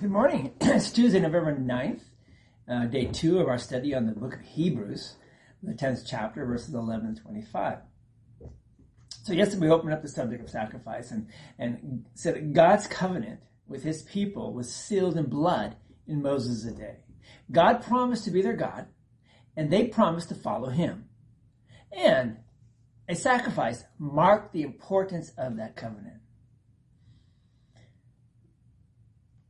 Good morning. It's Tuesday, November 9th, uh, day two of our study on the book of Hebrews, the 10th chapter, verses 11 to 25. So yesterday we opened up the subject of sacrifice and, and said that God's covenant with his people was sealed in blood in Moses' day. God promised to be their God, and they promised to follow him. And a sacrifice marked the importance of that covenant.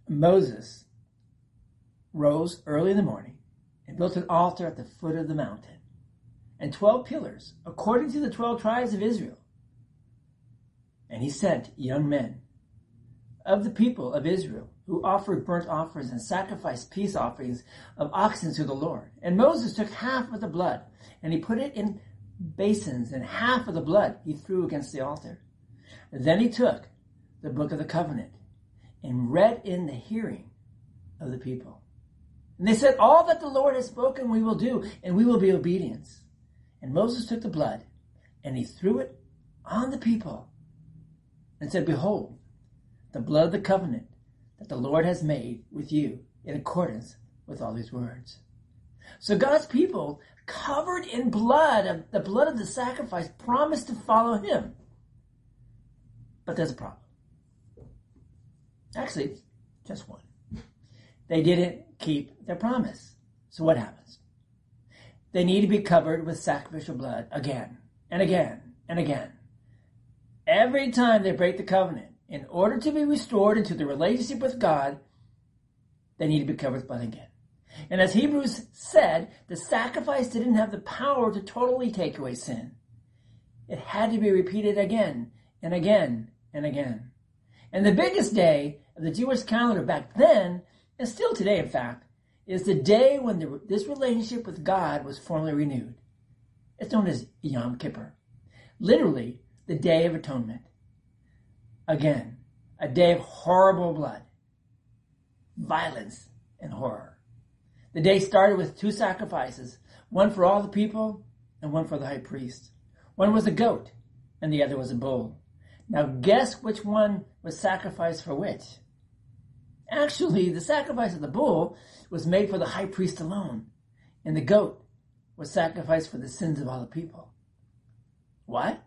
Moses rose early in the morning and built an altar at the foot of the mountain and 12 pillars according to the 12 tribes of Israel. And he sent young men of the people of Israel who offered burnt offerings and sacrificed peace offerings of oxen to the Lord. And Moses took half of the blood and he put it in basins and half of the blood he threw against the altar. Then he took the book of the covenant and read in the hearing of the people. And they said, All that the Lord has spoken we will do, and we will be obedient. And Moses took the blood, and he threw it on the people, and said, Behold, the blood of the covenant that the Lord has made with you in accordance with all these words. So God's people, covered in blood, of the blood of the sacrifice, promised to follow him. But there's a problem. Actually, just one. They didn't keep their promise. So what happens? They need to be covered with sacrificial blood again and again and again. Every time they break the covenant, in order to be restored into the relationship with God, they need to be covered with blood again. And as Hebrews said, the sacrifice didn't have the power to totally take away sin. It had to be repeated again and again and again. And the biggest day of the Jewish calendar back then, and still today in fact, is the day when the, this relationship with God was formally renewed. It's known as Yom Kippur. Literally, the Day of Atonement. Again, a day of horrible blood, violence, and horror. The day started with two sacrifices, one for all the people and one for the high priest. One was a goat and the other was a bull. Now guess which one was sacrificed for which? Actually, the sacrifice of the bull was made for the high priest alone, and the goat was sacrificed for the sins of all the people. What?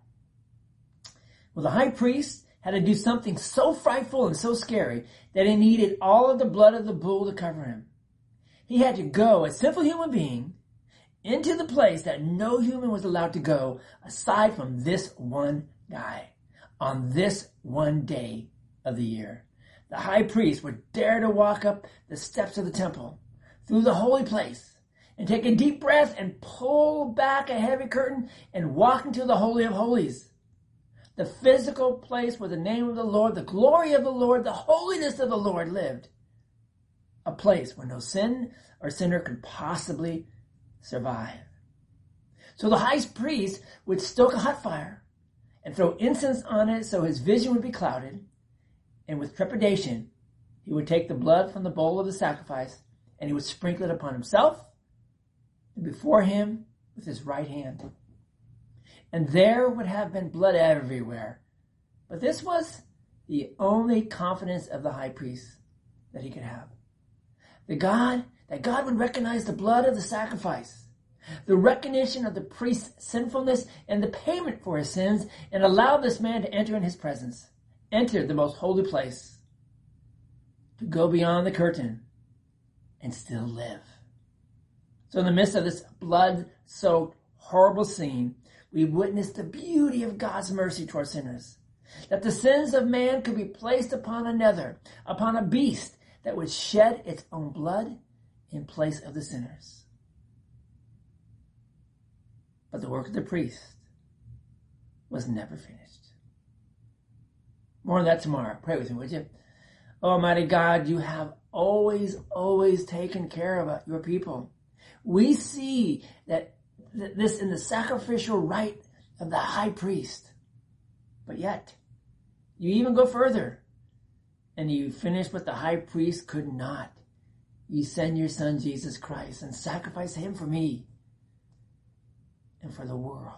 Well, the high priest had to do something so frightful and so scary that he needed all of the blood of the bull to cover him. He had to go, a simple human being, into the place that no human was allowed to go aside from this one guy on this one day of the year. The high priest would dare to walk up the steps of the temple through the holy place and take a deep breath and pull back a heavy curtain and walk into the Holy of Holies. The physical place where the name of the Lord, the glory of the Lord, the holiness of the Lord lived. A place where no sin or sinner could possibly survive. So the high priest would stoke a hot fire and throw incense on it so his vision would be clouded. And with trepidation, he would take the blood from the bowl of the sacrifice and he would sprinkle it upon himself and before him with his right hand. And there would have been blood everywhere. But this was the only confidence of the high priest that he could have. The God, that God would recognize the blood of the sacrifice the recognition of the priest's sinfulness and the payment for his sins, and allow this man to enter in his presence, enter the most holy place, to go beyond the curtain and still live. So in the midst of this blood-soaked, horrible scene, we witness the beauty of God's mercy toward sinners. That the sins of man could be placed upon another, upon a beast that would shed its own blood in place of the sinners. But the work of the priest was never finished. More on that tomorrow. Pray with me, would you? Oh, Almighty God, you have always, always taken care of uh, your people. We see that this in the sacrificial rite of the high priest. But yet, you even go further and you finish what the high priest could not. You send your son Jesus Christ and sacrifice him for me and for the world.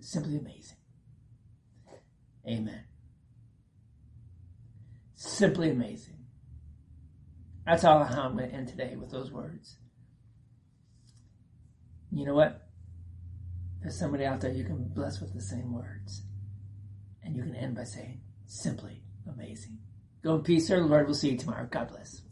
Simply amazing. Amen. Simply amazing. That's all I'm going to end today with those words. You know what? There's somebody out there you can bless with the same words. And you can end by saying, simply amazing. Go in peace, sir. The Lord, we'll see you tomorrow. God bless.